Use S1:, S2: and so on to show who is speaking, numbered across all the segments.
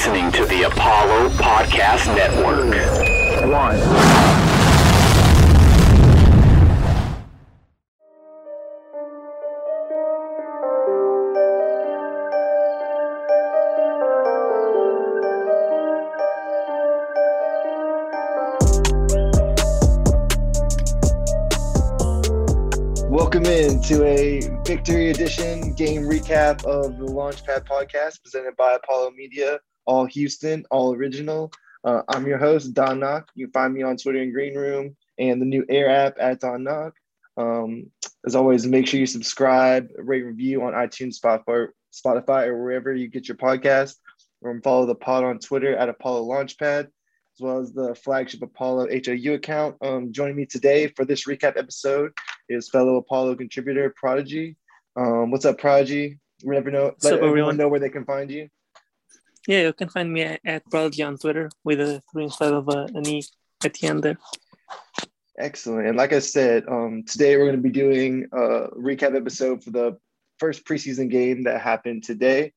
S1: listening to the Apollo Podcast Network. One.
S2: Welcome in to a victory edition game recap of the Launchpad podcast presented by Apollo Media, all Houston, all original. Uh, I'm your host, Don Knock. You can find me on Twitter and Green Room and the new Air app at Don Knock. Um, as always, make sure you subscribe, rate, review on iTunes, Spotify, Spotify, or wherever you get your podcast. Or follow the pod on Twitter at Apollo Launchpad as well as the flagship Apollo HOU account. Um, joining me today for this recap episode is fellow Apollo contributor Prodigy. Um, what's up, Prodigy? We never know. Let everyone know where they can find you.
S3: Yeah, you can find me at, at Prodigy on Twitter with a three instead of a, an E at the end there.
S2: Excellent. And like I said, um, today we're going to be doing a recap episode for the first preseason game that happened today.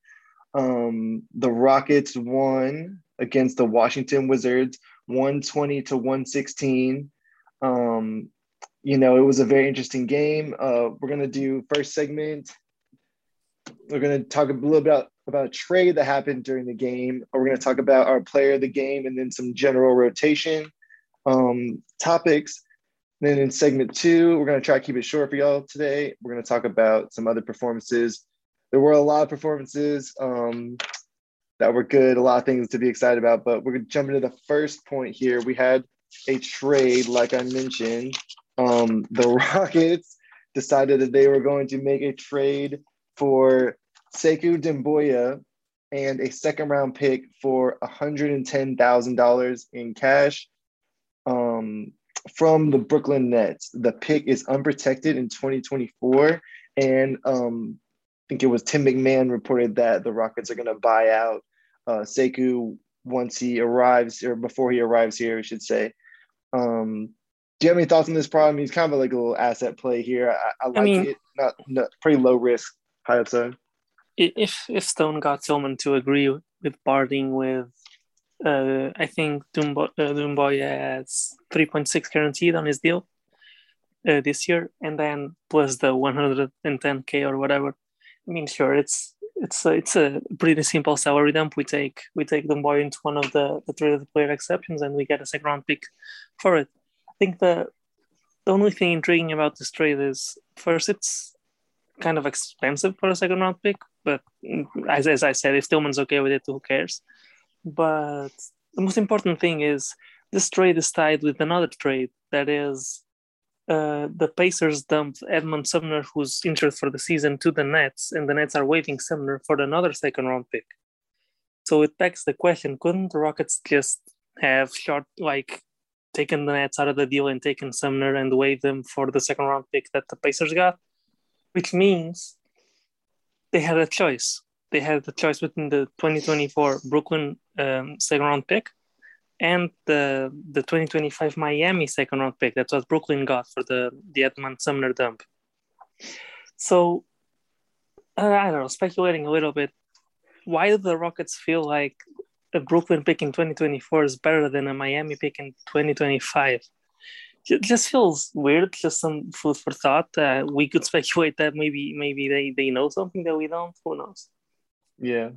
S2: Um, the Rockets won against the Washington Wizards, 120 to 116. Um, you know, it was a very interesting game. Uh, we're gonna do first segment. We're gonna talk a little bit about a trade that happened during the game. We're gonna talk about our player of the game and then some general rotation um, topics. And then in segment two, we're gonna try to keep it short for y'all today. We're gonna talk about some other performances. There were a lot of performances. Um, that were good. A lot of things to be excited about. But we're gonna jump into the first point here. We had a trade, like I mentioned. Um, the Rockets decided that they were going to make a trade for Sekou Doumbouya and a second round pick for $110,000 in cash um, from the Brooklyn Nets. The pick is unprotected in 2024. And um, I think it was Tim MacMahon reported that the Rockets are going to buy out uh, Sekou once he arrives or before he arrives here, I should say. Um, do you have any thoughts on this problem? He's kind of like a little asset play here. I, I like I mean, it. Not, not pretty low risk, high upside.
S3: If if Stone got Tilman to agree with parting with, uh, I think Dumbo, uh, has three point six guaranteed on his deal uh, this year, and then plus the one hundred and ten k or whatever. I mean, sure, it's it's a, it's a pretty simple salary dump. We take we take Doumbouya into one of the the player exceptions, and we get a second round pick for it. I think the the only thing intriguing about this trade is first it's kind of expensive for a second round pick, but as, as I said, if Tilman's okay with it, who cares? But the most important thing is this trade is tied with another trade that is uh, the Pacers dumped Edmond Sumner, who's injured for the season, to the Nets, and the Nets are waiving Sumner for another second round pick. So it begs the question: Couldn't the Rockets just have short, like, taken the Nets out of the deal and taken Sumner and waived them for the second round pick that the Pacers got? Which means they had a choice. They had the choice between the 2024 Brooklyn um, second round pick and the the 2025 Miami second round pick. That's what Brooklyn got for the the Edmond Sumner dump. So uh, I don't know, speculating a little bit. Why do the Rockets feel like a Brooklyn pick in 2024 is better than a Miami pick in 2025? It just feels weird. Just some food for thought. Uh, we could speculate that maybe maybe they they know something that we don't. Who knows?
S2: Yeah,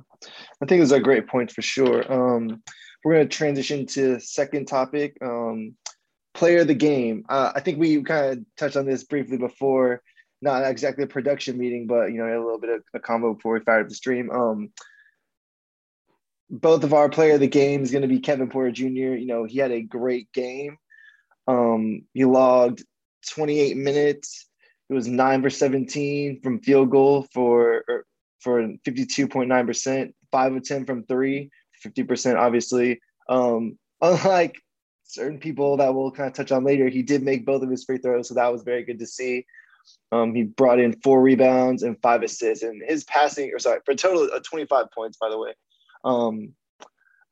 S2: I think it's a great point for sure. Um, we're going to transition to second topic, um, player of the game. Uh, I think we kind of touched on this briefly before, not exactly a production meeting, but you know, a little bit of a combo before we fired up the stream. Um, both of our player of the game is going to be Kevin Porter Jr. You know, he had a great game. Um, he logged 28 minutes. It was nine for 17 from field goal for er, for 52.9%, five of 10 from three 50%, obviously. Um, unlike certain people that we'll kind of touch on later, he did make both of his free throws. So that was very good to see. Um, he brought in four rebounds and five assists, and his passing, or sorry, for a total of 25 points, by the way. Um,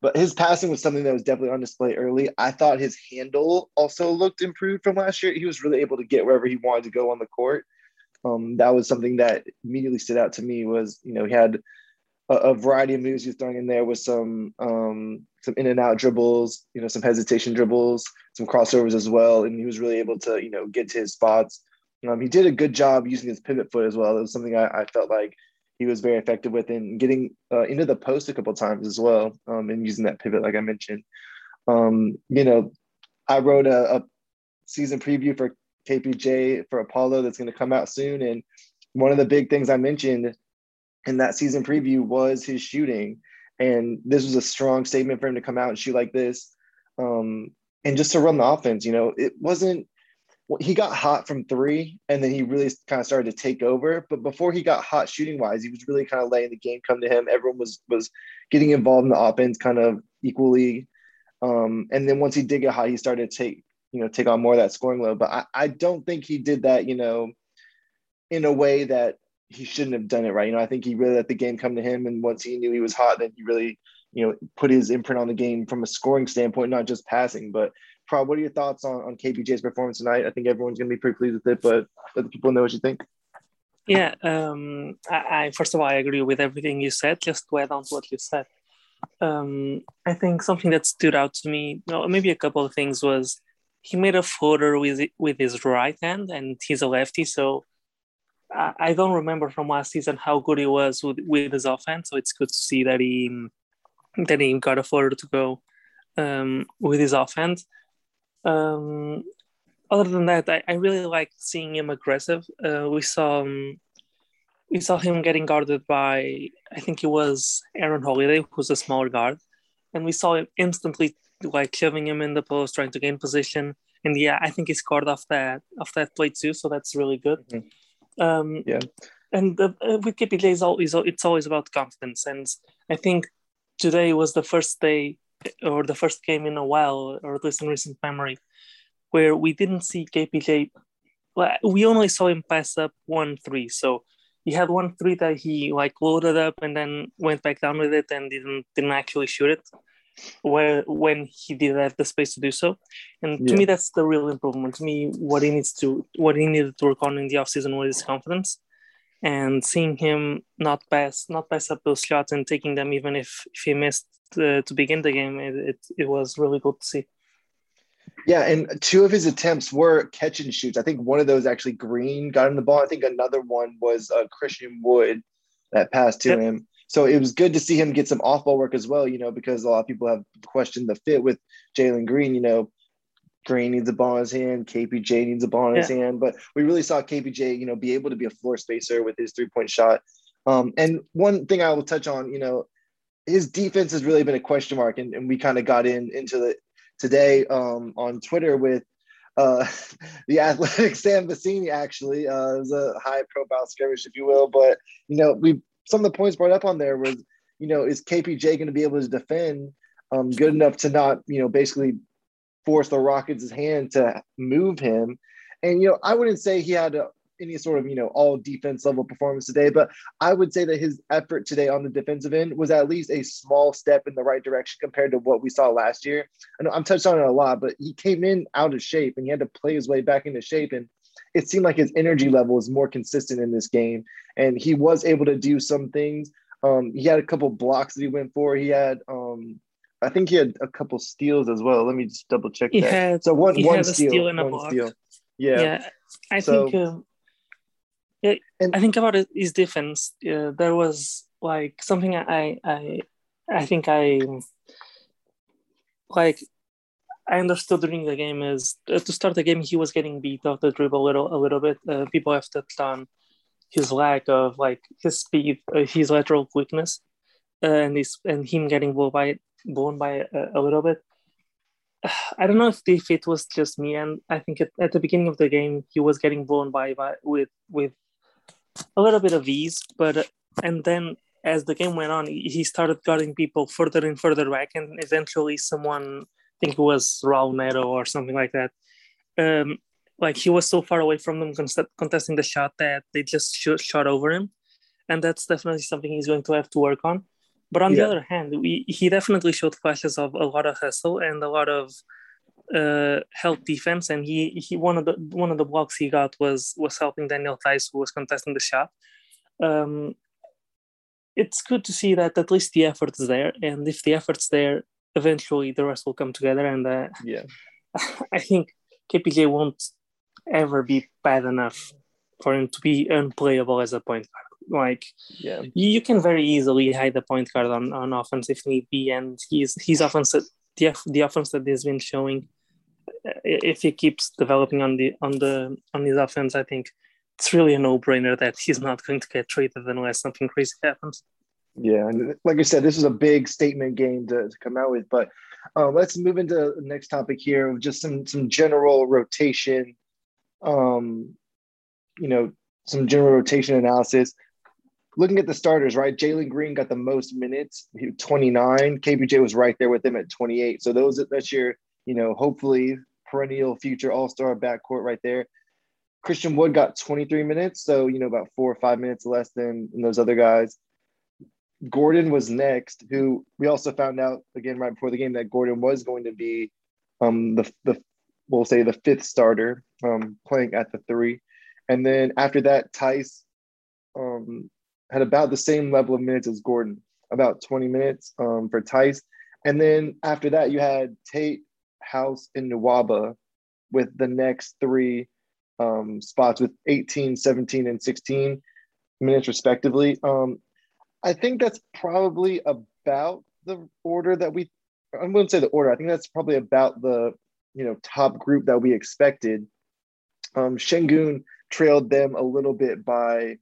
S2: but his passing was something that was definitely on display early. I thought his handle also looked improved from last year. He was really able to get wherever he wanted to go on the court. Um, that was something that immediately stood out to me was, you know, he had a, a, variety of moves he was throwing in there with some um, some in and out dribbles, you know, some hesitation dribbles, some crossovers as well, and he was really able to you know get to his spots. Um, he did a good job using his pivot foot as well. It was something I, I felt like he was very effective with and getting uh, into the post a couple times as well, um, and using that pivot like I mentioned. Um, you know, I wrote a, a season preview for KPJ for Apollo that's going to come out soon, and one of the big things I mentioned in that season preview was his shooting. And this was a strong statement for him to come out and shoot like this. Um, and just to run the offense, you know, it wasn't, he got hot from three and then he really kind of started to take over. But before he got hot shooting wise, he was really kind of letting the game come to him. Everyone was, was getting involved in the offense kind of equally. Um, and then once he did get hot, he started to take, you know, take on more of that scoring load. But I, I don't think he did that, you know, in a way that he shouldn't have done it right. You know, I think he really let the game come to him, and once he knew he was hot, then he really, you know, put his imprint on the game from a scoring standpoint, not just passing. But, Prav, what are your thoughts on on KPJ's performance tonight? I think everyone's going to be pretty pleased with it, but let the people know what you think.
S3: Yeah, um, I, I, first of all I agree with everything you said. Just to add on to what you said, um, I think something that stood out to me, no, maybe a couple of things was he made a floater with with his right hand, and he's a lefty, so I don't remember from last season how good he was with, with his offense. So it's good to see that he that he got a further to go um, with his offense. Um, other than that, I, I, really like seeing him aggressive. Uh, we saw um, we saw him getting guarded by I think it was Aaron Holiday, who's a smaller guard, and we saw him instantly like shoving him in the post, trying to gain position. And yeah, I think he scored off that off that play too, so that's really good. Mm-hmm. Um,
S2: yeah.
S3: And uh, with KPJ, is always, it's always about confidence. And I think today was the first day or the first game in a while, or at least in recent memory, where we didn't see KPJ. We only saw him pass up one three. So he had one three that he like loaded up and then went back down with it and didn't didn't actually shoot it where when he did have the space to do so. And to yeah. me, that's the real improvement. To me, what he needs to what he needed to work on in the offseason was his confidence. And seeing him not pass not pass up those shots and taking them even if, if he missed uh, to begin the game, it, it, it was really good to see.
S2: Yeah, and two of his attempts were catch and shoots. I think one of those actually Green got him the ball. I think another one was uh, Christian Wood that passed to yep. him. So it was good to see him get some off ball work as well, you know, because a lot of people have questioned the fit with Jalen Green. You know, Green needs a ball in his hand, KPJ needs a ball in yeah. his hand, but we really saw KPJ, you know, be able to be a floor spacer with his three point shot. Um, and one thing I will touch on, you know, his defense has really been a question mark, and, and we kind of got in into the today um, on Twitter with uh, the athletic Sam Vecenie actually uh, it was a high profile skirmish, if you will. But you know, we some of the points brought up on there was, you know, is KPJ going to be able to defend um, good enough to not, you know, basically force the Rockets' hand to move him? And, you know, I wouldn't say he had a, any sort of, you know, all defense level performance today, but I would say that his effort today on the defensive end was at least a small step in the right direction compared to what we saw last year. I know I'm touched on it a lot, but he came in out of shape and he had to play his way back into shape. And it seemed like his energy level was more consistent in this game, and he was able to do some things. Um, he had a couple blocks that he went for. He had, um, I think he had a couple steals as well. Let me just double check he that. Had, so one one steal, steal and a block. Steal. Yeah,
S3: yeah. I so, think. Uh, yeah, and, I think about it, his defense. Uh, there was like something I I I think I like I understood during the game is uh, to start the game he was getting beat off the dribble a little a little bit. Uh, people have touched on his lack of like his speed, uh, his lateral quickness, uh, and his and him getting blown by blown by a, a, little bit. I don't know if, if it was just me, and I think at, at the beginning of the game he was getting blown by, by with with a little bit of ease, but and then as the game went on, he started guarding people further and further back, and eventually someone I think it was Raul Neto or something like that. Um, like he was so far away from them contesting the shot that they just shot over him, and that's definitely something he's going to have to work on. But on yeah. the other hand, we, he definitely showed flashes of a lot of hustle and a lot of uh, help defense. And he he one of the one of the blocks he got was was helping Daniel Theis, who was contesting the shot. Um, it's good to see that at least the effort is there, and if the effort's there, eventually the rest will come together. And uh,
S2: Yeah.
S3: I think KPJ won't ever be bad enough for him to be unplayable as a point guard. Like
S2: Yeah.
S3: you, you can very easily hide the point guard on, on offense if need be, and he's he's offense that the the offense that he's been showing. If he keeps developing on the on the on his offense, I think it's really a no brainer that he's not going to get traded unless something crazy happens.
S2: Yeah, and like I said, this is a big statement game to, to come out with. But uh, let's move into the next topic here, just some some general rotation. Um, you know, some general rotation analysis. Looking at the starters, right? Jalen Green got the most minutes, 29. KPJ was right there with him at 28. So those that's your, you know, hopefully perennial future all-star backcourt right there. Christian Wood got 23 minutes, so you know about four or five minutes less than, than those other guys. Gordon was next, who we also found out again right before the game that Gordon was going to be um, the the we'll say the fifth starter um, playing at the three, and then after that, Theis um, had about the same level of minutes as Gordon, about 20 minutes um, for Theis, and then after that, you had Tate, House, in Nwaba with the next three um, spots with 18, 17, and 16 minutes respectively. Um, I think that's probably about the order that we. I wouldn't say the order. I think that's probably about the you know top group that we expected. Um, Sengun trailed them a little bit by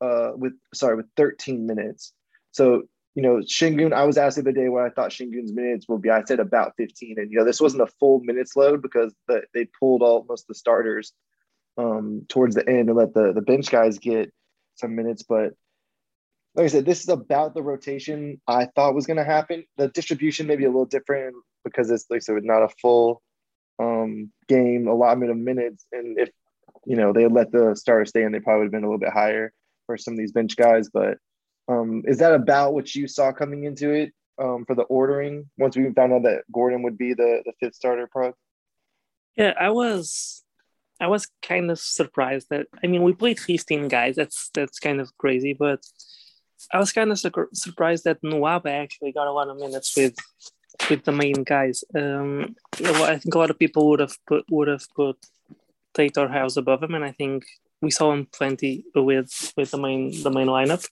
S2: uh, with sorry with 13 minutes. So you know Sengun. I was asked the other day what I thought Sengun's minutes would be. I said about 15, and you know this wasn't a full minutes load because the, they pulled all most of the starters um, towards the end and let the the bench guys get some minutes, but like I said, this is about the rotation I thought was going to happen. The distribution may be a little different because it's like I said, not a full um, game allotment of minutes. And if you know they let the starters stay in, they probably would have been a little bit higher for some of these bench guys. But um, is that about what you saw coming into it um, for the ordering? Once we found out that Gordon would be the the fifth starter, pro.
S3: Yeah, I was I was kind of surprised that I mean we played 15 guys. That's that's kind of crazy, but I was kind of sur- surprised that Nwaba actually got a lot of minutes with with the main guys. Um, I think a lot of people would have put would have put Tate or House above him, and I think we saw him plenty with with the main the main lineup.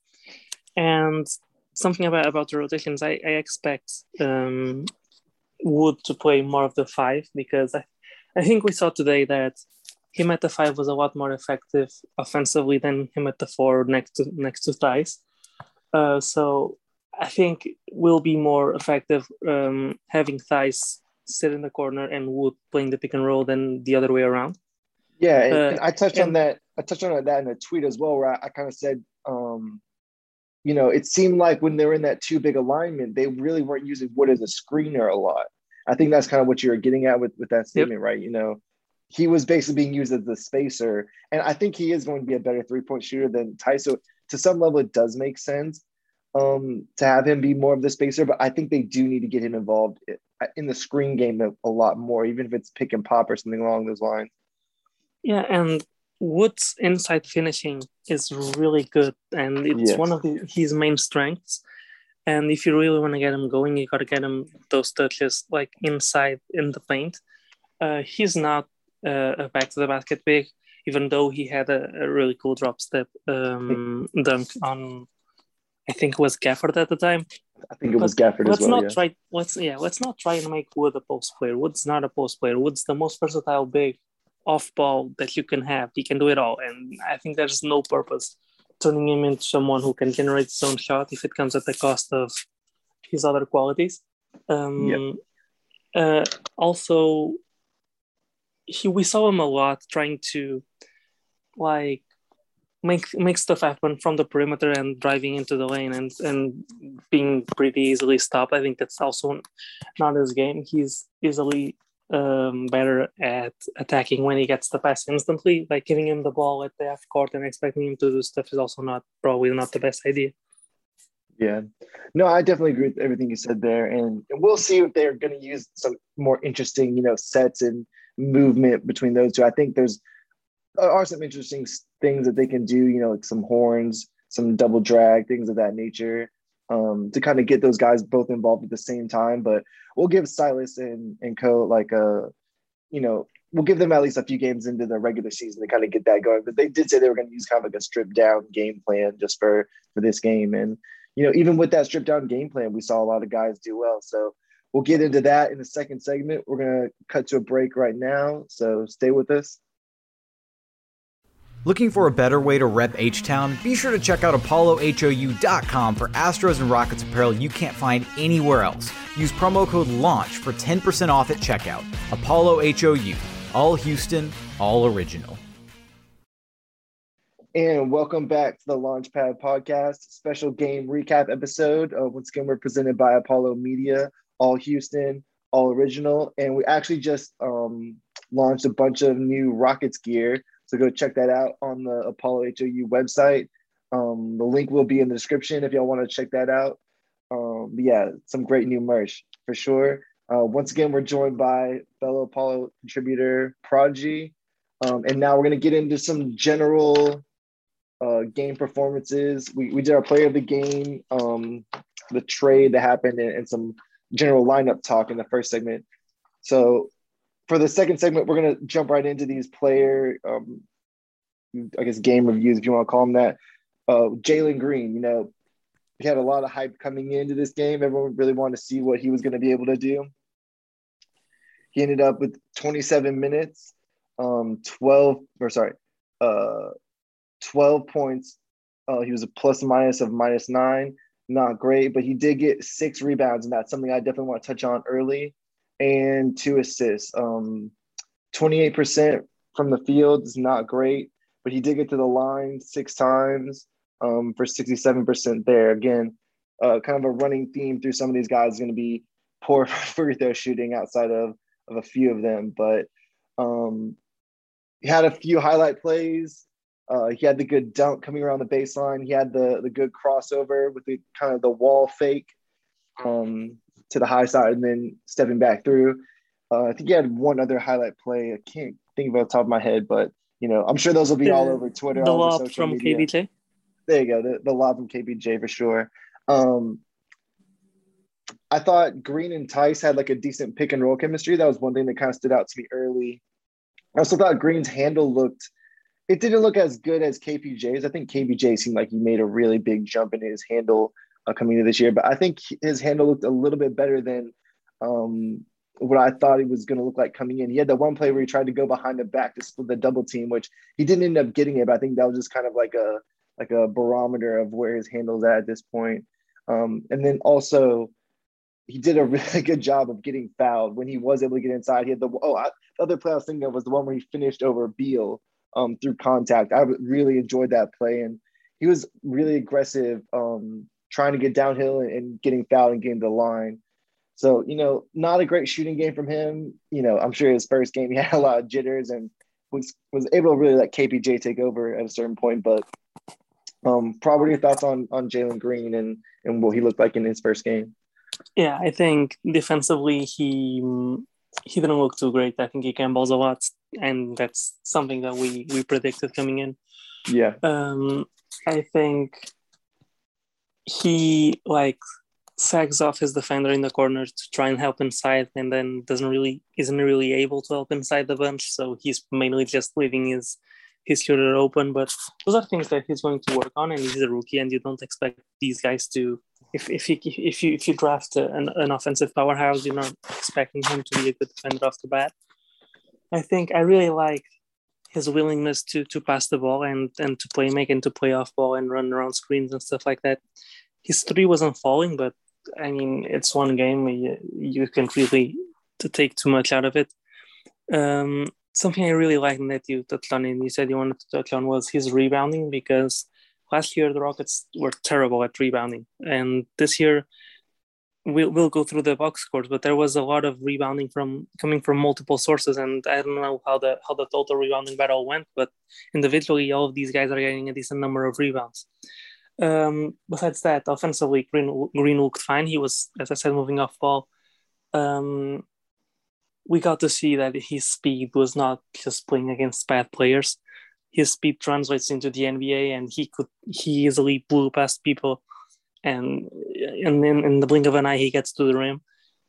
S3: And something about about the rotations, I, I expect um, Wood to play more of the five because I, I think we saw today that him at the five was a lot more effective offensively than him at the four next to next to Theis. Uh, so I think will be more effective um, having Theis sit in the corner and Wood playing the pick and roll than the other way around.
S2: Yeah, and,
S3: Uh,
S2: and I touched on that. I touched on that in a tweet as well, where I, I kind of said, um, you know, it seemed like when they were in that too big alignment, they really weren't using Wood as a screener a lot. I think that's kind of what you're getting at with with that statement, right? You know, he was basically being used as the spacer, and I think he is going to be a better three point shooter than Ty. So to some level, it does make sense um, to have him be more of the spacer, but I think they do need to get him involved in the screen game a, a lot more, even if it's pick and pop or something along those lines.
S3: Yeah, and Wood's inside finishing is really good, and it's
S2: Yes.
S3: one of his main strengths. And if you really want to get him going, you got to get him those touches like inside in the paint. Uh, he's not uh, a back to the basket big, even though he had a, a really cool drop step um, dunk on, I think it was Gafford at the time.
S2: I think it was Gafford
S3: let's
S2: well.
S3: not
S2: yeah.
S3: try. Let's yeah. Let's not try and make Wood a post player. Wood's not a post player. Wood's the most versatile big off ball that you can have. He can do it all, and I think there's no purpose turning him into someone who can generate his own shot if it comes at the cost of his other qualities. Um, uh, also, he we saw him a lot trying to like make make stuff happen from the perimeter and driving into the lane and and being pretty easily stopped. I think that's also not his game. He's easily um, better at attacking when he gets the pass instantly. Like giving him the ball at the half court and expecting him to do stuff is also not probably not the best idea.
S2: Yeah. No, I definitely agree with everything you said there. And, we'll see if they're going to use some more interesting, you know, sets and movement between those two. I think there's are some interesting things that they can do, you know, like some horns, some double drag, things of that nature, um, to kind of get those guys both involved at the same time. But we'll give Silas and and Co like a, you know, we'll give them at least a few games into the regular season to kind of get that going. But they did say they were going to use kind of like a stripped down game plan just for for this game, and you know, even with that stripped down game plan, we saw a lot of guys do well. So we'll get into that in the second segment. We're gonna cut to a break right now, so stay with us.
S4: Looking for a better way to rep H Town? Be sure to check out ApolloHOU.com for Astros and Rockets apparel you can't find anywhere else. Use promo code LAUNCH for 10% off at checkout. Apollo HOU, all Houston, all original.
S2: And welcome back to the Launchpad Podcast special game recap episode. Uh, once again, we're presented by Apollo Media, all Houston, all original. And we actually just um, launched a bunch of new Rockets gear so go check that out on the Apollo HOU website. Um, the link will be in the description if y'all want to check that out. Um, yeah, some great new merch for sure. Uh, once again, we're joined by fellow Apollo contributor Prodigy. Um, and now we're going to get into some general uh, game performances. We, we did our player of the game, um, the trade that happened, and, and some general lineup talk in the first segment. So for the second segment, we're gonna jump right into these player, um, I guess, game reviews, if you want to call them that. Uh, Jalen Green, you know, he had a lot of hype coming into this game. Everyone really wanted to see what he was going to be able to do. He ended up with 27 minutes, um, 12 or sorry, uh, 12 points. Uh, he was a plus minus of minus nine. Not great, but he did get six rebounds, and that's something I definitely want to touch on early and two assists. Um, 28% from the field is not great, but he did get to the line six times um, for 67% there. Again, uh, kind of a running theme through some of these guys is going to be poor free throw shooting outside of, of a few of them. But um, he had a few highlight plays. Uh, he had the good dunk coming around the baseline. He had the the good crossover with the kind of the wall fake. Um, to the high side and then stepping back through. Uh, I think he had one other highlight play. I can't think of it off the top of my head, but you know, I'm sure those will be the, all over Twitter.
S3: The lob from media. KPJ.
S2: There you go. The, the lob from KPJ for sure. Um, I thought Green and Theis had like a decent pick and roll chemistry. That was one thing that kind of stood out to me early. I also thought Green's handle looked, it didn't look as good as KPJ's. I think KPJ seemed like he made a really big jump in his handle uh, coming into this year. But I think his handle looked a little bit better than um, what I thought he was going to look like coming in. He had the one play where he tried to go behind the back to split the double team, which he didn't end up getting it. But I think that was just kind of like a like a barometer of where his handle's at at this point. Um, and then also, he did a really good job of getting fouled when he was able to get inside. He had the oh, I, the other play I was thinking of was the one where he finished over Beal um, through contact. I really enjoyed that play, and he was really aggressive um, trying to get downhill and, and getting fouled and getting the line. So, you know, not a great shooting game from him. You know, I'm sure his first game he had a lot of jitters and was was able to really let KPJ take over at a certain point. But um, probably your thoughts on on Jalen Green and and what he looked like in his first game.
S3: Yeah, I think defensively he he didn't look too great. I think he gambles a lot, and that's something that we we predicted coming in.
S2: Yeah.
S3: Um, I think he like sags off his defender in the corner to try and help inside and then doesn't really isn't really able to help inside the bench so he's mainly just leaving his his shooter open but those are things that he's going to work on and he's a rookie and you don't expect these guys to if if you if you if you draft an, an offensive powerhouse you're not expecting him to be a good defender off the bat. I think i really like his willingness to to pass the ball and and to play make and to play off ball and run around screens and stuff like that. His three wasn't falling, but I mean it's one game. You, you can't really to take too much out of it. Um, something I really liked that you touched on and you said you wanted to touch on was his rebounding because last year the Rockets were terrible at rebounding, and this year we'll, we'll go through the box scores, but there was a lot of rebounding from coming from multiple sources, and I don't know how the how the total rebounding battle went, but individually, all of these guys are getting a decent number of rebounds. Um, besides that, offensively, Green Green looked fine. He was, as I said, moving off ball. Um, we got to see that his speed was not just playing against bad players. his speed translates into the NBA, and he could he easily blew past people, and and then in the blink of an eye he gets to the rim.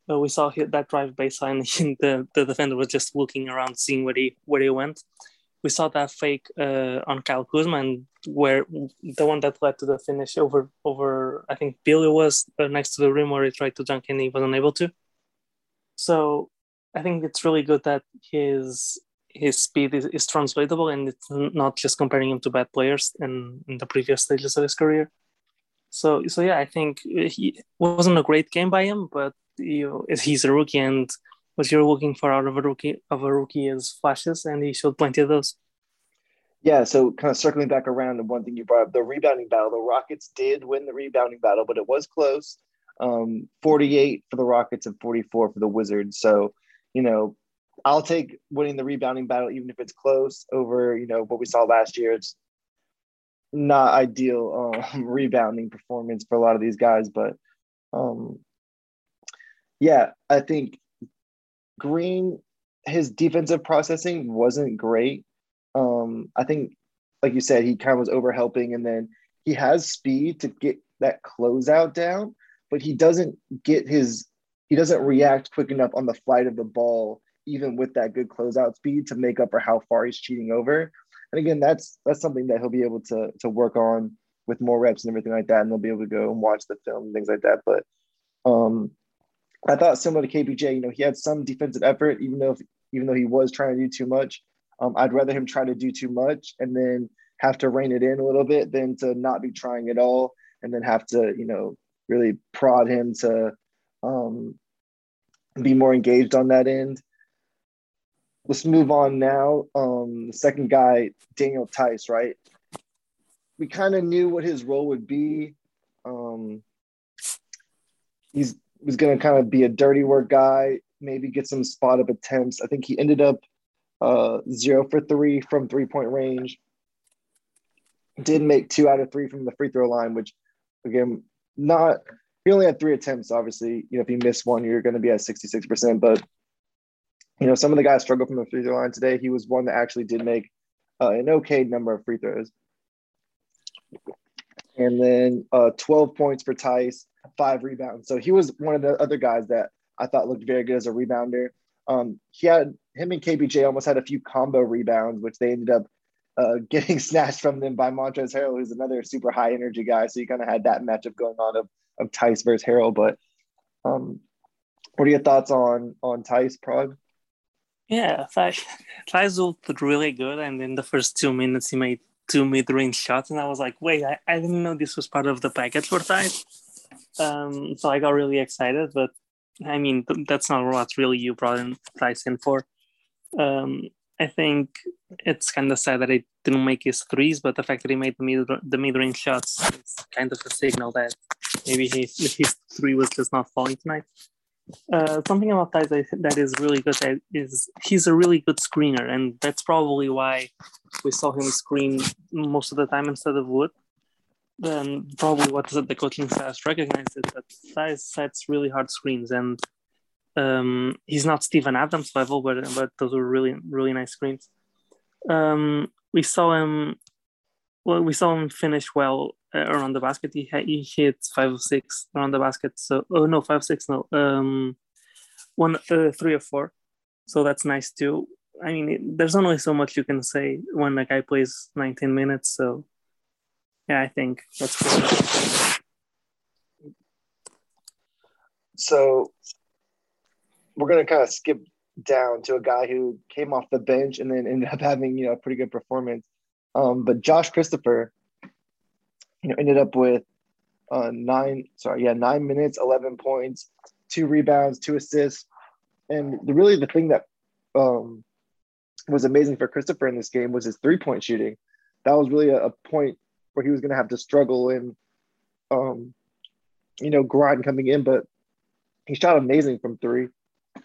S3: But we saw that drive baseline, and the, the defender was just looking around, seeing where he where he went. We saw that fake uh, on Kyle Kuzma, and where the one that led to the finish over over I think Billy was uh, next to the rim where he tried to dunk and he was unable to. So I think it's really good that his his speed is, is translatable and it's not just comparing him to bad players in, in the previous stages of his career. So so yeah, I think he wasn't a great game by him, but you know, he's a rookie and what you're looking for out of a rookie of a rookie is flashes, and he showed plenty of those.
S2: Yeah, so kind of circling back around to one thing you brought up, the rebounding battle. The Rockets did win the rebounding battle, but it was close. Um, 48 for the Rockets and 44 for the Wizards. So, you know, I'll take winning the rebounding battle, even if it's close, over you know what we saw last year. It's not ideal um, rebounding performance for a lot of these guys, but um, yeah, I think Green his defensive processing wasn't great. Um, I think, like you said, he kind of was over helping, and then he has speed to get that closeout down, but he doesn't get his he doesn't react quick enough on the flight of the ball even with that good closeout speed to make up for how far he's cheating over. And again, that's that's something that he'll be able to to work on with more reps and everything like that, and they'll be able to go and watch the film and things like that. But um, I thought similar to KPJ, you know, he had some defensive effort, even though if, even though he was trying to do too much. Um, I'd rather him try to do too much and then have to rein it in a little bit than to not be trying at all and then have to, you know, really prod him to um, be more engaged on that end let's move on now. Um, the second guy, Daniel Theis, right? We kind of knew what his role would be. Um, he's was going to kind of be a dirty work guy, maybe get some spot up attempts. I think he ended up uh, zero for three from three point range. Did make two out of three from the free throw line, which again, not he only had three attempts. Obviously, you know, if you miss one, you're going to be at 66%. But you know, some of the guys struggled from the free throw line today. He was one that actually did make uh, an okay number of free throws. And then uh, 12 points for Theis, five rebounds. So he was one of the other guys that I thought looked very good as a rebounder. Um, he had him and KPJ almost had a few combo rebounds, which they ended up uh, getting snatched from them by Montrezl Harrell, who's another super high energy guy. So you kind of had that matchup going on of, of Theis versus Harrell. But um, what are your thoughts on on Theis, Prague?
S3: Yeah, Theis looked really good, and in the first two minutes he made two mid-range shots, and I was like, wait, I, I didn't know this was part of the package for Theis. Um, so I got really excited, but I mean that's not what really you brought in in for. Um, I think it's kind of sad that he didn't make his threes, but the fact that he made the mid the mid range shots is kind of a signal that maybe his his three was just not falling tonight. Uh, something about Theis that is really good is he's a really good screener, and that's probably why we saw him screen most of the time instead of Wood. Then probably what the coaching staff recognizes that Theis sets really hard screens, and um, he's not Steven Adams level, but but those were really really nice screens. Um, we saw him. Well, we saw him finish well around the basket. He he hit five or six around the basket. So oh no, five six no, um, one uh, three or four. So that's nice too. I mean, it, there's only so much you can say when a guy plays 19 minutes. So yeah, I think that's cool.
S2: So we're gonna kind of skip down to a guy who came off the bench and then ended up having you know a pretty good performance. Um, but Josh Christopher you know, ended up with uh, nine, sorry, yeah, nine minutes, 11 points, two rebounds, two assists. And the, really the thing that um, was amazing for Christopher in this game was his three point shooting. That was really a, a point where he was going to have to struggle and, um, you know, grind coming in, but he shot amazing from three.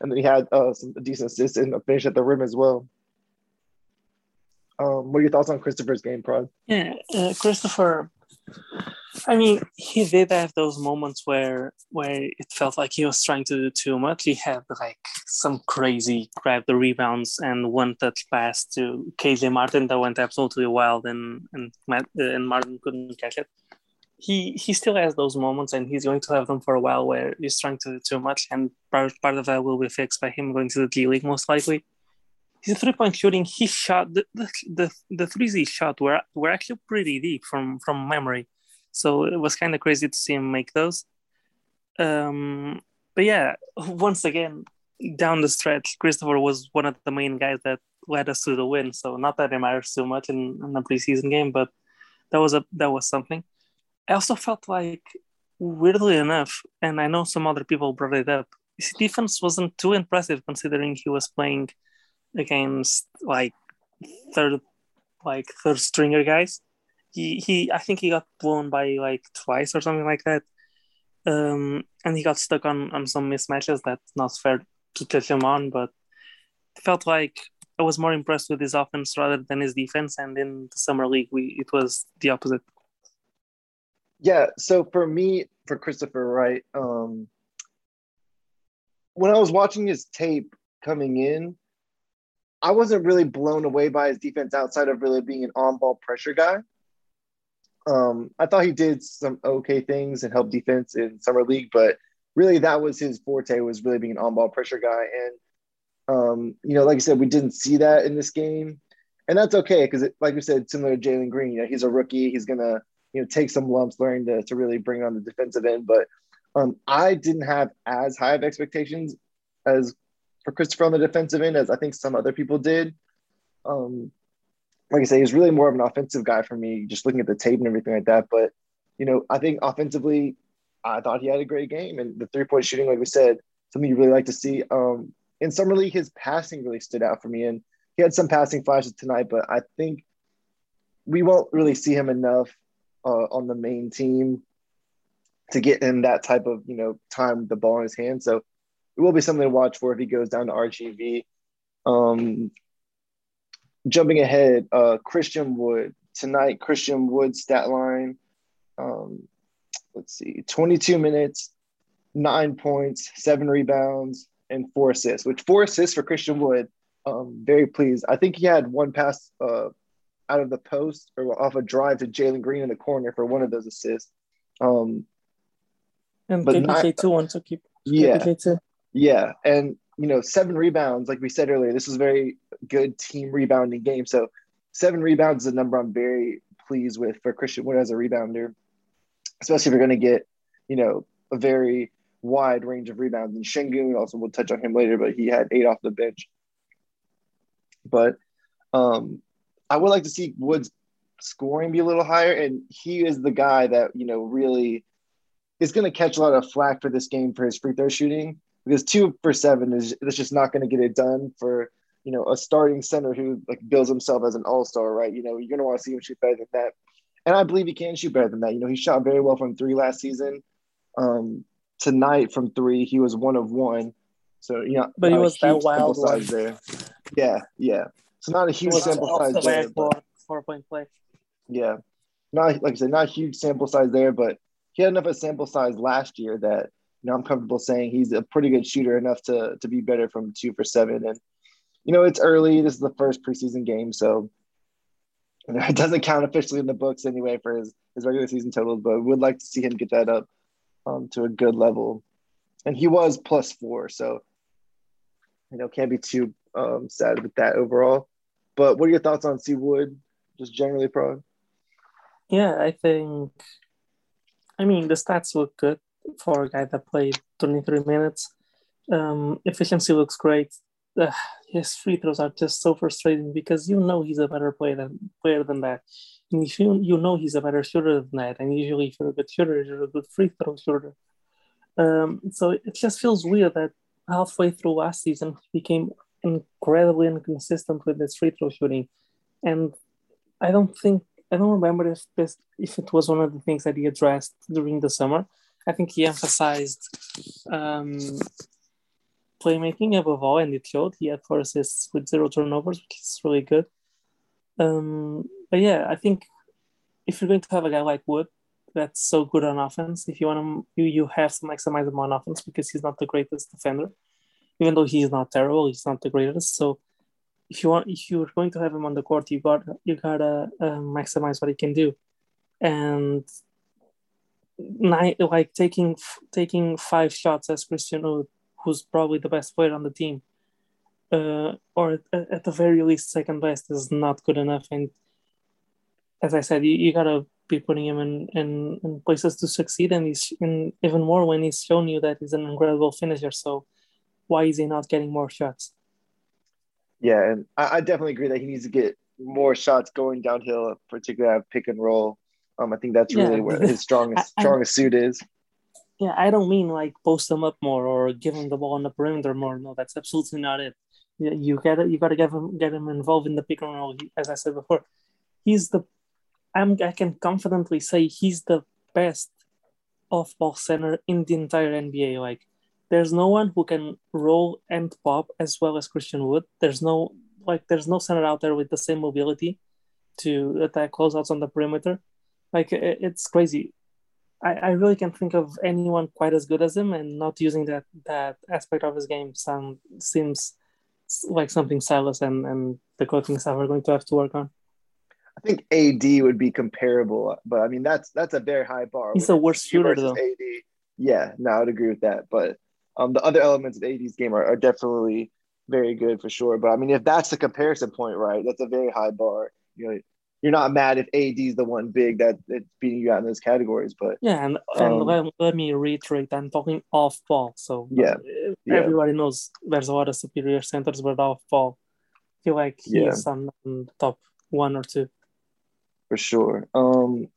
S2: And then he had uh, some decent assists and a finish at the rim as well. Um, what are your thoughts on Christopher's game, Prod?
S3: Yeah, uh, Christopher I mean, he did have those moments where where it felt like he was trying to do too much. He had like some crazy grab the rebounds and one touch pass to KJ Martin that went absolutely wild, and and Matt, and Martin couldn't catch it. He he still has those moments, and he's going to have them for a while where he's trying to do too much, and part part of that will be fixed by him going to the G League most likely. His three point shooting, he shot the the the, threes he shot were were actually pretty deep from from memory so it was kind of crazy to see him make those. Um, but yeah, once again, down the stretch, Christopher was one of the main guys that led us to the win. So not that it matters too much in, in the preseason game, but that was a that was something. I also felt like, weirdly enough, and I know some other people brought it up, his defense wasn't too impressive considering he was playing against like third like third stringer guys he he I think he got blown by like twice or something like that. Um, and he got stuck on on some mismatches that's not fair to touch him on, but felt like I was more impressed with his offense rather than his defense. And in the summer league, we it was the opposite.
S2: Yeah. So for me, for Christopher right, um, when I was watching his tape coming in, I wasn't really blown away by his defense outside of really being an on-ball pressure guy. Um, I thought he did some okay things and helped defense in summer league, but really that was his forte was really being an on-ball pressure guy. And um, you know, like I said, we didn't see that in this game, and that's okay because, like we said, similar to Jalen Green, you know, he's a rookie. He's gonna you know take some lumps learning to to really bring on the defensive end. But um, I didn't have as high of expectations as for Christopher on the defensive end as I think some other people did. Um, like I say, he's really more of an offensive guy for me, just looking at the tape and everything like that. But, you know, I think offensively, I thought he had a great game. And the three point shooting, like we said, something you really like to see. Um, in Summer League, his passing really stood out for me. And he had some passing flashes tonight, but I think we won't really see him enough uh, on the main team to get in that type of, you know, time with the ball in his hand. So it will be something to watch for if he goes down to RGV. Um, jumping ahead, uh, Christian Wood tonight. Christian Wood stat line. Um, let's see, 22 minutes, nine points, seven rebounds, and four assists. Which four assists for Christian Wood. Um, very pleased. I think he had one pass uh, out of the post or off a drive to Jalen Green in the corner for one of those assists. Um,
S3: and but KPK too want to keep
S2: yeah, yeah, and you know, seven rebounds, like we said earlier, this was very good team rebounding game. So seven rebounds is a number I'm very pleased with for Christian Wood as a rebounder, especially if you're going to get, you know, a very wide range of rebounds. And Sengun also we'll touch on him later, but he had eight off the bench. But um, I would like to see Woods scoring be a little higher. And he is the guy that, you know, really is going to catch a lot of flack for this game for his free throw shooting because two for seven is that's just not going to get it done for you know a starting center who like builds himself as an all star, right? You know you're going to want to see him shoot better than that, and I believe he can shoot better than that. You know he shot very well from three last season. Um, tonight from three, he was one of one. So you know,
S3: but he was that wild
S2: size there. Yeah, yeah. So not a huge sample size there.
S3: But, four point play.
S2: Yeah, not like I said, not a huge sample size there, but he had enough of a sample size last year that you know, I'm comfortable saying he's a pretty good shooter enough to to be better from two for seven. And you know, it's early. This is the first preseason game, so you know, it doesn't count officially in the books anyway for his his regular season totals. But would like to see him get that up um, to a good level. And he was plus four, so you know, can't be too um, sad with that overall. But what are your thoughts on C Wood, just generally, pro?
S3: Yeah, I think. I mean, the stats look good for a guy that played 23 minutes. Um, efficiency looks great. Uh, his free throws are just so frustrating because you know he's a better player than player than that. And if you you know he's a better shooter than that, and usually if you're a good shooter, you're a good free throw shooter. Um, so it just feels weird that halfway through last season he became incredibly inconsistent with his free throw shooting, and I don't think I don't remember if this if it was one of the things that he addressed during the summer. I think he emphasized um, playmaking above all, and it showed. He had four assists with zero turnovers, which is really good. Um, but yeah, I think if you're going to have a guy like Wood, that's so good on offense. If you want him, you you have to maximize him on offense because he's not the greatest defender, even though he's not terrible. He's not the greatest. So if you want, if you're going to have him on the court, you got you gotta uh, maximize what he can do, and nine, like taking taking five shots as Christian Wood, who's probably the best player on the team, uh, or at, at the very least second best is not good enough. And as I said, you, you gotta be putting him in, in, in places to succeed, and he's in even more when he's shown you that he's an incredible finisher. So why is he not getting more shots?
S2: Yeah, and I, I definitely agree that he needs to get more shots going downhill, particularly at pick and roll. Um, I think that's really yeah. where his strongest I, strongest suit is.
S3: Yeah, I don't mean like post him up more or give him the ball on the perimeter more. No, that's absolutely not it. You gotta you gotta get him get him involved in the pick and roll. As I said before, he's the I'm I can confidently say he's the best off ball center in the entire NBA. Like there's no one who can roll and pop as well as Christian Wood. There's no like there's no center out there with the same mobility to attack closeouts on the perimeter. Like it, it's crazy. I, I really can't think of anyone quite as good as him, and not using that that aspect of his game sound seems like something Silas and and the coaching staff are going to have to work on.
S2: I think AD would be comparable, but I mean that's that's a very high bar.
S3: He's a worse shooter though.
S2: AD. Yeah, no, I would agree with that. But um, the other elements of AD's game are, are definitely very good for sure. But I mean, if that's the comparison point, right, that's a very high bar. You know, you're not mad if AD is the one big that it's beating you out in those categories. But
S3: yeah, and, and um, let, let me reiterate, I'm talking off ball. So
S2: yeah,
S3: everybody yeah. knows there's a lot of superior centers, but off ball, I feel like he's yeah. on, on top one or two.
S2: For sure. Um,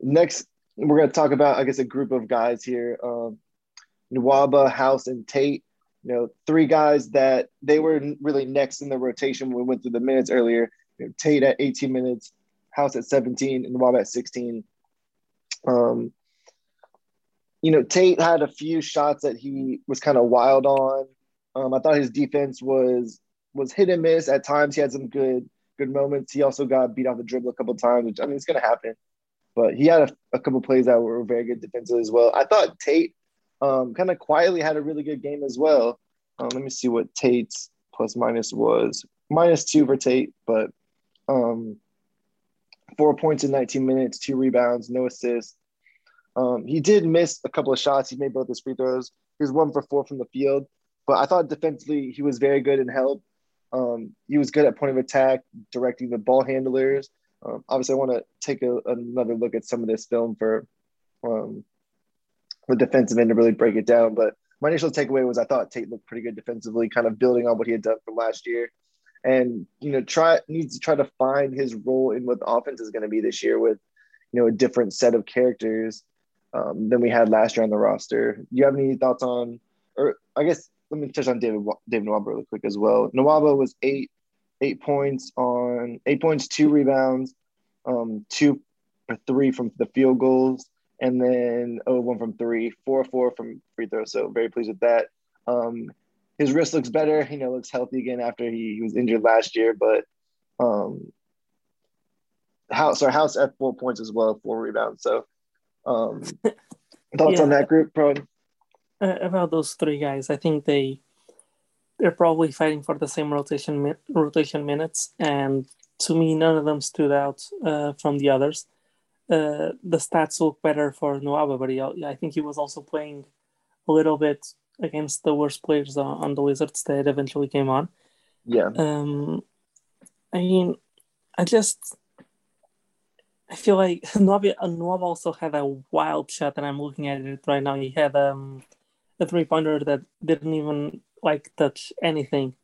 S2: next, we're going to talk about, I guess, a group of guys here. Um, Nwaba, House, and Tate. You know, three guys that they were really next in the rotation when we went through the minutes earlier. You know, Tate at 18 minutes, House at 17, and Nwaba at 16. Um, you know, Tate had a few shots that he was kind of wild on. Um, I thought his defense was was hit and miss. At times, he had some good good moments. He also got beat off the dribble a couple times, which I mean, it's going to happen. But he had a, a couple plays that were very good defensively as well. I thought Tate um, kind of quietly had a really good game as well. Um, let me see what Tate's plus minus was. Minus two for Tate, but um, four points in 19 minutes, two rebounds, no assists. Um, he did miss a couple of shots. He made both his free throws. He was one for four from the field, but I thought defensively he was very good in help. Um, he was good at point of attack, directing the ball handlers. Um, obviously, I want to take a, another look at some of this film for um, the defensive end to really break it down. But my initial takeaway was I thought Tate looked pretty good defensively, kind of building on what he had done from last year. And you know, try needs to try to find his role in what the offense is going to be this year with you know a different set of characters um, than we had last year on the roster. Do you have any thoughts on, or I guess let me touch on David David Nwaba really quick as well. Nwaba was eight eight points on eight points, two rebounds, um, two or three from the field goals and then oh, one from three, four, four from free throw. So very pleased with that. Um, his wrist looks better. You know, looks healthy again after he, he was injured last year. But um, House, our House at four points as well, four rebounds. So um, thoughts yeah. on that group?
S3: Uh, about those three guys, I think they they're probably fighting for the same rotation rotation minutes, and to me, none of them stood out uh, from the others uh, the stats look better for Nwaba, but he, I think he was also playing a little bit against the worst players on, on the Wizards that eventually came on.
S2: Yeah.
S3: Um, I mean, I just I feel like Nwaba, Nwaba also had a wild shot, and I'm looking at it right now. He had um, a three pointer that didn't even like touch anything.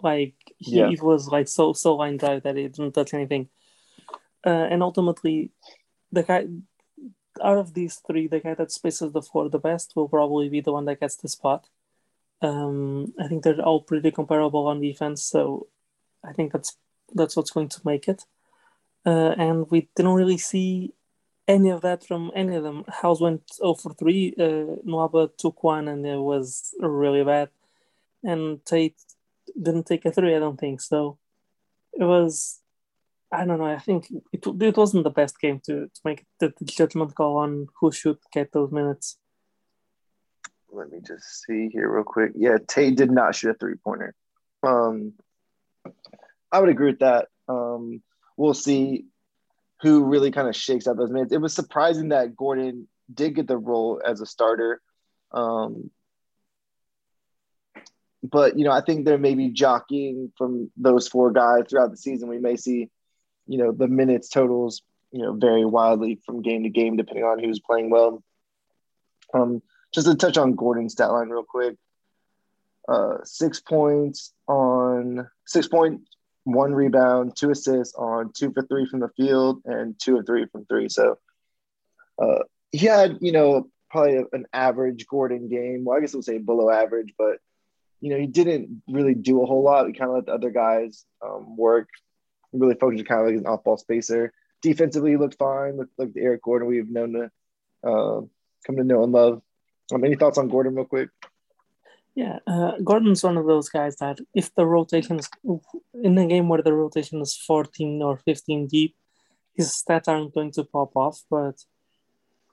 S3: Like he yeah. was like so so line drive that it didn't touch anything. Uh, and ultimately, the guy out of these three, the guy that spaces the floor the best will probably be the one that gets the spot. Um, I think they're all pretty comparable on defense, so I think that's that's what's going to make it. Uh, and we didn't really see any of that from any of them. House went 0 for 3, uh, Nwaba took one and it was really bad. And Tate didn't take a 3, I don't think. So it was I don't know. I think it, it wasn't the best game to, to make the, judgment call on who should get those minutes.
S2: Let me just see here real quick. Yeah, Tate did not shoot a three pointer. Um, I would agree with that. Um, we'll see who really kind of shakes out those minutes. It was surprising that Gordon did get the role as a starter. Um, but you know, I think there may be jockeying from those four guys throughout the season. We may see, you know, the minutes totals, you know, vary wildly from game to game depending on who's playing well. Um, just to touch on Gordon's stat line real quick. Uh, six points on six point one rebound, two assists on two for three from the field, and two of three from three. So uh, he had, you know, probably an average Gordon game. Well, I guess we'll say below average, but you know, he didn't really do a whole lot. He kind of let the other guys um, work. Really focused kind of like an off-ball spacer. Defensively, he looked fine. Looked like the Eric Gordon we've known to uh, come to know and love. Um, any thoughts on Gordon, real quick?
S3: Yeah, uh, Gordon's one of those guys that if the rotation is in a game where the rotation is 14 or 15 deep, his stats aren't going to pop off. But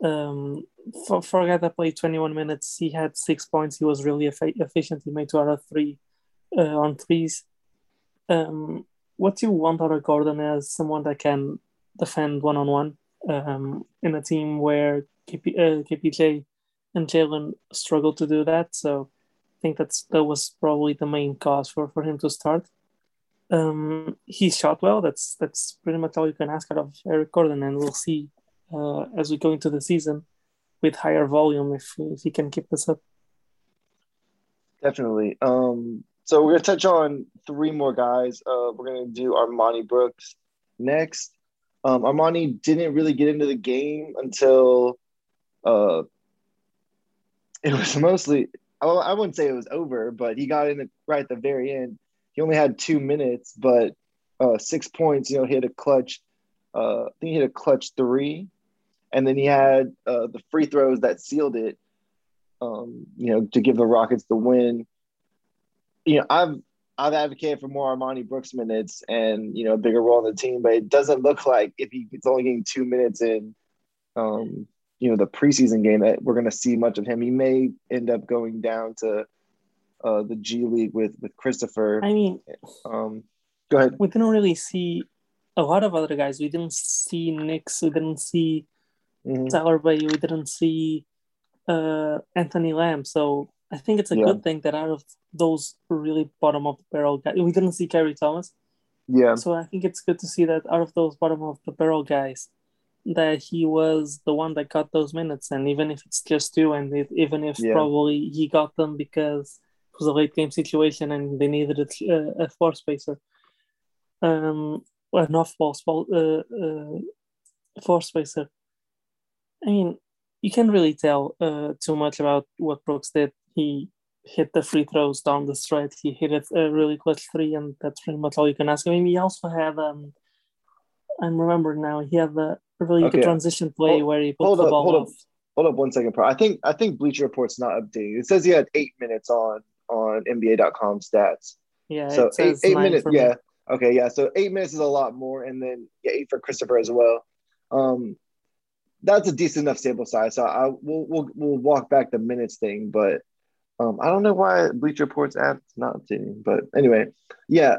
S3: um, for, for a guy that played 21 minutes, he had six points. He was really eff- efficient. He made two out of three uh, on threes. Um, what do you want out of Gordon is someone that can defend one on one in a team where KP, uh, KPJ and Jalen struggle to do that. So I think that's that was probably the main cause for, for him to start. Um, he shot well. That's that's pretty much all you can ask out of Eric Gordon, and we'll see uh, as we go into the season with higher volume if, if he can keep this up.
S2: Definitely. Um, so we're gonna touch on three more guys. Uh, we're gonna do Armoni Brooks next. Um, Armoni didn't really get into the game until uh, it was mostly. I wouldn't say it was over, but he got in the, right at the very end. He only had two minutes, but uh, six points. You know, he had a clutch. Uh, I think he hit a clutch three and then he had uh, the free throws that sealed it. Um, you know, to give the Rockets the win. You know, I've I've advocated for more Armoni Brooks minutes and you know a bigger role in the team, but it doesn't look like if he's only getting two minutes in, um, you know, the preseason game that we're going to see much of him. He may end up going down to uh, the G League with with Christopher.
S3: I mean,
S2: um, go ahead.
S3: We didn't really see a lot of other guys. We didn't see Nix. We didn't see mm-hmm. Tyler Bey, we didn't see uh, Anthony Lamb. So I think it's a yeah. good thing that out of those really bottom of the barrel guys, we didn't see Khyri Thomas.
S2: Yeah.
S3: So I think it's good to see that out of those bottom of the barrel guys, that he was the one that got those minutes. And even if it's just two, and if, even if yeah. probably he got them because it was a late game situation and they needed a, a floor spacer, um, an off ball uh, uh, floor spacer. I mean, you can't really tell uh, too much about what Brooks did. He hit the free throws down the stretch. He hit it a really clutch three, and that's pretty much all you can ask. I mean, he also had um, I'm remembering now. He had the really okay. good transition play
S2: hold,
S3: where he put
S2: hold
S3: the
S2: up,
S3: ball
S2: hold
S3: off.
S2: Up, hold up one second, bro. I think I think Bleacher Report's not updated. It says he had eight minutes on on NBA.com stats.
S3: Yeah.
S2: So eight, eight minutes. Yeah. Me. Okay. Yeah. So eight minutes is a lot more, and then yeah, eight for Christopher as well. Um, that's a decent enough sample size. So I we'll we'll, we'll walk back the minutes thing, but um, I don't know why Bleacher Report's app's not updating. But anyway, yeah,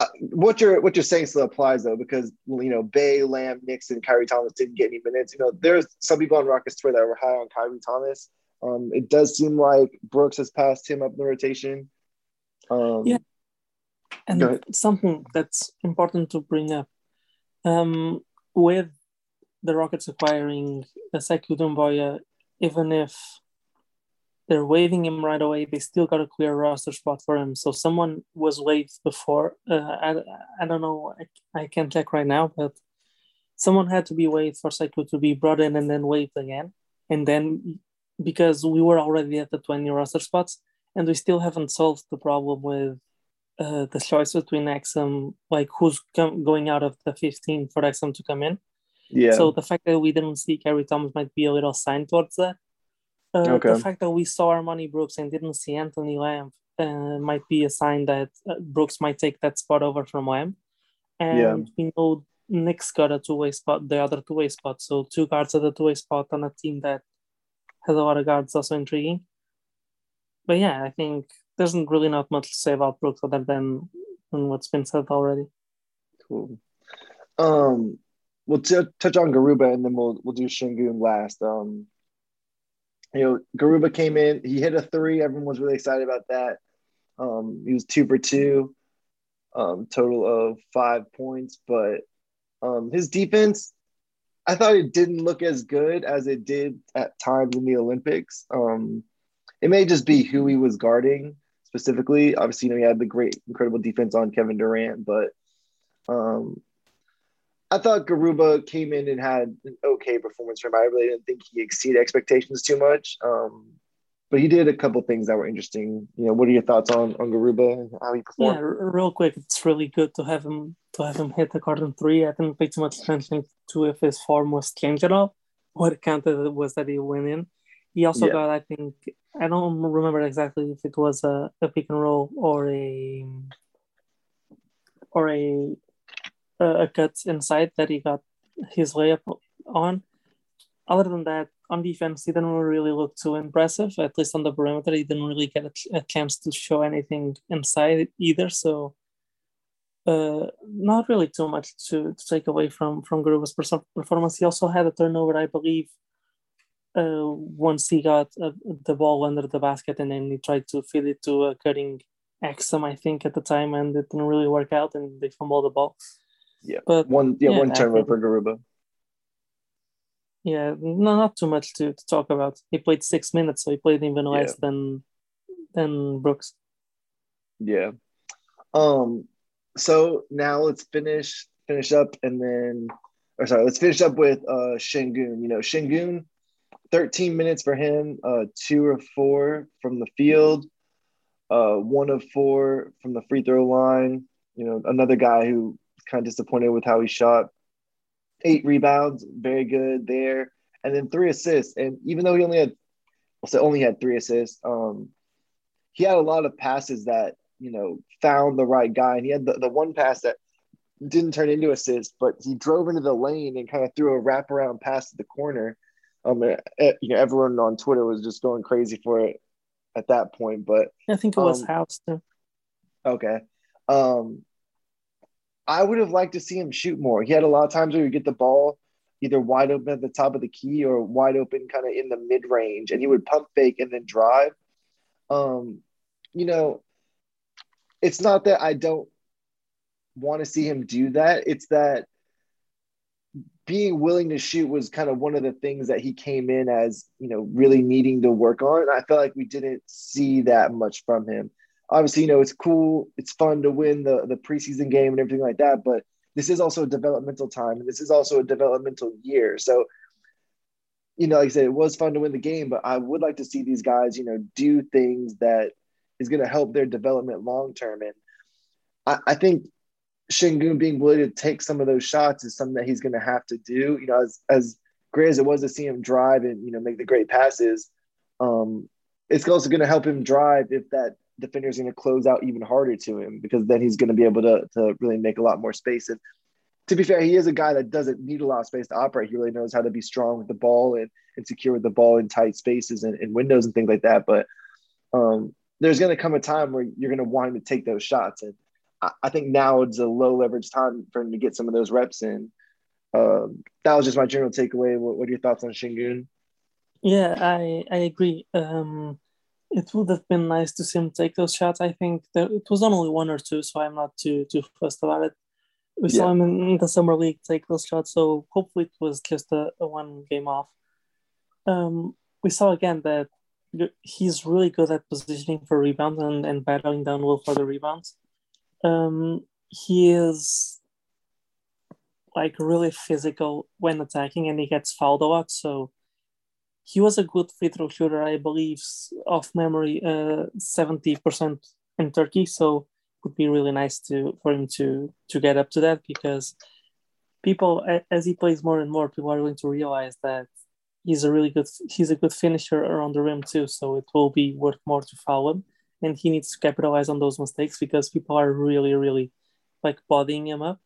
S2: uh, what you're what you're saying still applies though because you know Bey, Lamb, Nixon, Khyri Thomas didn't get any minutes. You know, there's some people on Rockets Twitter that were high on Khyri Thomas. Um, it does seem like Brooks has passed him up in the rotation. Um,
S3: yeah, and something that's important to bring up um, with the Rockets acquiring a Sekou Doumbouya, even if they're waiving him right away, they still got a clear roster spot for him. So someone was waived before. Uh, I, I don't know. I, I can't check right now, but someone had to be waived for Sekou to be brought in and then waived again. And then because we were already at the 20 roster spots and we still haven't solved the problem with uh, the choice between Exum, like who's com- going out of the 15 for Exum to come in.
S2: Yeah.
S3: So the fact that we didn't see Khyri Thomas might be a little sign towards that. Uh, okay. The fact that we saw Armoni Brooks and didn't see Anthony Lamb uh, might be a sign that uh, Brooks might take that spot over from Lamb. And yeah. we know Nix got a two way spot, the other two way spot. So two guards at the two way spot on a team that has a lot of guards also intriguing. But yeah, I think there's really not much to say about Brooks other than, than what's been said already.
S2: Cool. Um, we'll t- touch on Garuba and then we'll we'll do Sengun last. Um, you know, Garuba came in, he hit a three. Everyone was really excited about that. Um, he was two for two, um, total of five points. But um, his defense, I thought it didn't look as good as it did at times in the Olympics. Um, it may just be who he was guarding specifically. Obviously, you know, he had the great, incredible defense on Kevin Durant, but um, I thought Garuba came in and had an okay performance from him. I really didn't think he exceeded expectations too much. Um, but he did a couple things that were interesting. You know, what are your thoughts on on Garuba and how he performed?
S3: Yeah, real quick, it's really good to have him to have him hit the cardon three. I didn't pay too much attention to if his form was changed at all. What counted was that he went in. He also
S2: Yeah.
S3: got, I think, I don't remember exactly if it was a, a pick and roll or a or a a cut inside that he got his layup on. Other than that, on defense, he didn't really look too impressive. At least on the perimeter, he didn't really get a, chance to show anything inside either. So, uh, not really too much to, to take away from from Garuba's performance. He also had a turnover, I believe, uh, once he got uh, the ball under the basket, and then he tried to feed it to a cutting Exum, I think, at the time, and it didn't really work out, and they fumbled the ball.
S2: Yeah.
S3: but
S2: One, yeah,
S3: Yeah,
S2: one turnover Garuba.
S3: Yeah, no, not too much to, to talk about. He played six minutes, so he played even less than than Brooks.
S2: Yeah. Um. So now let's finish finish up and then, or sorry, let's finish up with uh Sengun. You know, Sengun, thirteen minutes for him. Uh, two of four from the field. Uh, one of four from the free throw line. You know, another guy who kind of disappointed with how he shot. Eight rebounds, very good there, and then three assists. And even though he only had, I'll say only had three assists, um, he had a lot of passes that you know found the right guy, and he had the, the one pass that didn't turn into assist, but he drove into the lane and kind of threw a wraparound pass to the corner. Um, you know, everyone on Twitter was just going crazy for it at that point. But
S3: I think it was
S2: Um,
S3: House too.
S2: okay, um, I would have liked to see him shoot more. He had a lot of times where he would get the ball either wide open at the top of the key or wide open kind of in the mid range, and he would pump fake and then drive. Um, you know, it's not that I don't want to see him do that. It's that being willing to shoot was kind of one of the things that he came in as, you know, really needing to work on. I felt like we didn't see that much from him. Obviously, you know, it's cool, it's fun to win the the preseason game and everything like that, but this is also a developmental time and this is also a developmental year. So, you know, like I said, it was fun to win the game, but I would like to see these guys, you know, do things that is going to help their development long term. And I, I think Sengun being willing to take some of those shots is something that he's going to have to do. You know, as as great as it was to see him drive and you know make the great passes, um, it's also going to help him drive if that defender is going to close out even harder to him because then he's going to be able to to really make a lot more space. And to be fair, he is a guy that doesn't need a lot of space to operate. He really knows how to be strong with the ball and, and secure with the ball in tight spaces and, and windows and things like that. But um, there's going to come a time where you're going to want him to take those shots. And I, I think now it's a low leverage time for him to get some of those reps in. Um, that was just my general takeaway. What, what are your thoughts on Sengun?
S3: Yeah, I I agree. Um, it would have been nice to see him take those shots. I think that it was only one or two, so I'm not too too fussed about it. We saw him in the summer league take those shots, so hopefully it was just a, a one game off. Um, we saw again that he's really good at positioning for rebounds and, and battling down low for the rebounds. Um, he is like really physical when attacking, and he gets fouled a lot. So he was a good free throw shooter, I believe, off memory, uh, seventy percent in Turkey. So it would be really nice to for him to to get up to that because people, as he plays more and more, people are going to realize that he's a really good he's a good finisher around the rim too. So it will be worth more to foul him, and he needs to capitalize on those mistakes because people are really really like bodying him up.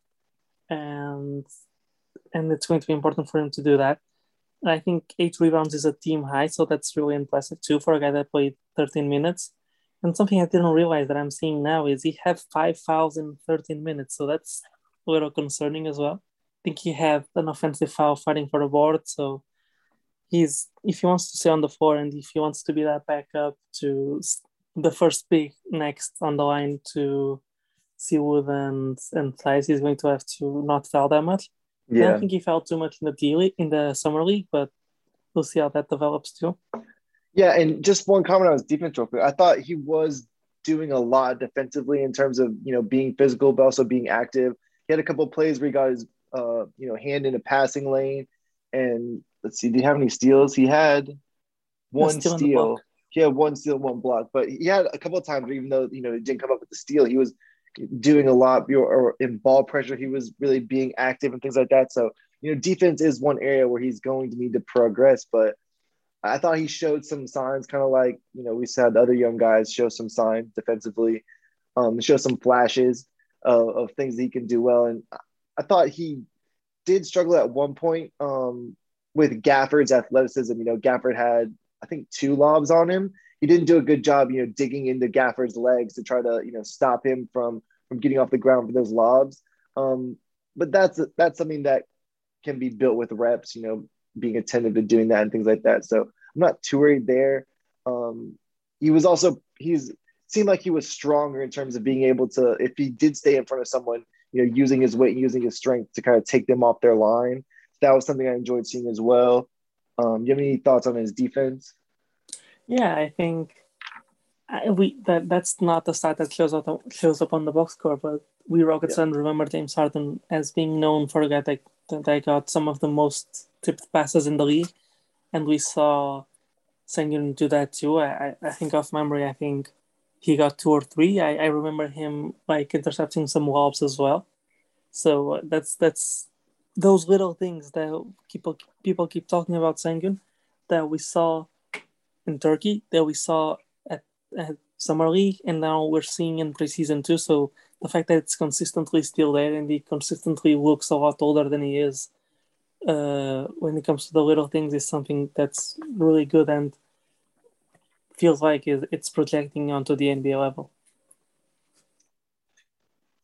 S3: and and it's going to be important for him to do that. I think eight rebounds is a team high, so that's really impressive too for a guy that played 13 minutes. And something I didn't realize that I'm seeing now is he had five fouls in 13 minutes, so that's a little concerning as well. I think he had an offensive foul fighting for the board, so he's if he wants to stay on the floor and if he wants to be that backup to the first pick next on the line to Seawood and and Theis, he's going to have to not foul that much. Yeah. I don't think he fell too much in the D league, in the summer league, but we'll see how that develops too.
S2: Yeah, and just one comment on his defense real quick. I thought he was doing a lot defensively in terms of you know being physical, but also being active. He had a couple plays where he got his uh, you know hand in a passing lane, and let's see, did he have any steals? He had one steal. He had one steal, one block, but he had a couple of times even though you know he didn't come up with the steal, he was doing a lot or in ball pressure. He was really being active and things like that. So, you know, defense is one area where he's going to need to progress. But I thought he showed some signs, kind of like, you know, we said other young guys show some signs defensively, um, show some flashes of, of things that he can do well. And I thought he did struggle at one point um, with Gafford's athleticism. You know, Gafford had, I think, two lobs on him he didn't do a good job, you know, digging into Gafford's legs to try to, you know, stop him from from getting off the ground for those lobs. Um, but that's that's something that can be built with reps, you know, being attentive to doing that and things like that. So I'm not too worried there. Um, he was also he's seemed like he was stronger in terms of being able to if he did stay in front of someone, you know, using his weight and using his strength to kind of take them off their line. That was something I enjoyed seeing as well. Um, you have any thoughts on his defense?
S3: Yeah, I think I, we that that's not the stat that shows up shows up on the box score, but we Rockets yeah. and remember James Harden as being known for a guy that that got some of the most tipped passes in the league, and we saw Sengun do that too. I, I think off memory, I think he got two or three. I, I remember him like intercepting some lobs as well. So uh, that's that's those little things that people people keep talking about Sengun that we saw in Turkey that we saw at, at Summer League, and now we're seeing in preseason too. So the fact that it's consistently still there and he consistently looks a lot older than he is uh, when it comes to the little things is something that's really good and feels like it's projecting onto the NBA level.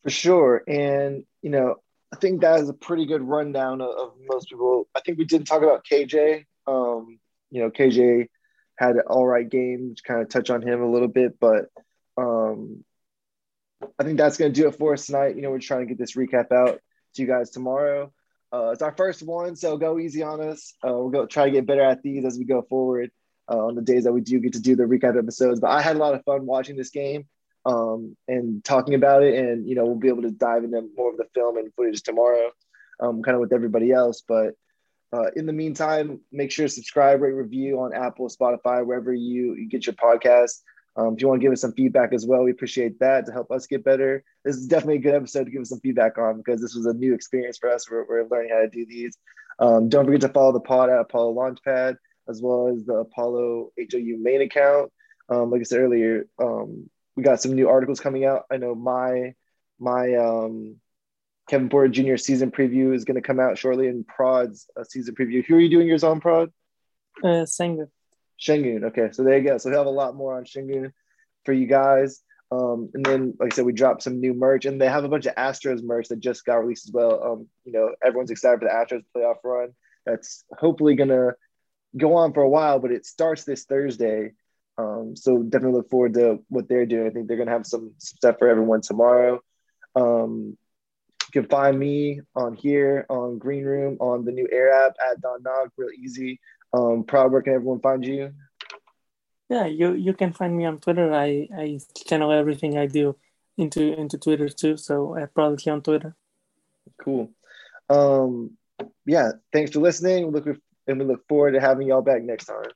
S2: For sure. And, you know, I think that is a pretty good rundown of, of most people. I think we didn't talk about KJ. Um, you know, KJ had an all right game, kind of touch on him a little bit, but um, I think that's going to do it for us tonight. You know, we're trying to get this recap out to you guys tomorrow. Uh, it's our first one, so go easy on us. Uh, we'll go try to get better at these as we go forward uh, on the days that we do get to do the recap episodes. But I had a lot of fun watching this game um, and talking about it, and you know, we'll be able to dive into more of the film and footage tomorrow, um, kind of with everybody else. But uh, in the meantime, make sure to subscribe, rate, review on Apple, Spotify, wherever you, you get your podcast. Um, if you want to give us some feedback as well, we appreciate that to help us get better. This is definitely a good episode to give us some feedback on because this was a new experience for us. We're, we're learning how to do these. Um, don't forget to follow the pod at Apollo Launchpad as well as the Apollo HOU main account. Um, like I said earlier, um, we got some new articles coming out. I know my my um, Kevin Porter Jr. season preview is going to come out shortly, and Prod's uh, season preview. Who are you doing yours on, Prod?
S3: Uh, Sengun.
S2: Sengun. Okay, so there you go. So we have a lot more on Sengun for you guys. Um, and then, like I said, we dropped some new merch, and they have a bunch of Astros merch that just got released as well. Um, you know, everyone's excited for the Astros playoff run. That's hopefully gonna go on for a while, but it starts this Thursday. Um, so definitely look forward to what they're doing. I think they're gonna have some, some stuff for everyone tomorrow. Um, you can find me on here on Green Room on the new Air app at Don Knock, real easy. Um, proud where can everyone find you?
S3: Yeah, you you can find me on Twitter. I I channel everything I do into into Twitter too. So I probably on Twitter.
S2: Cool. Um, yeah, thanks for listening. Look and we look forward to having y'all back next time.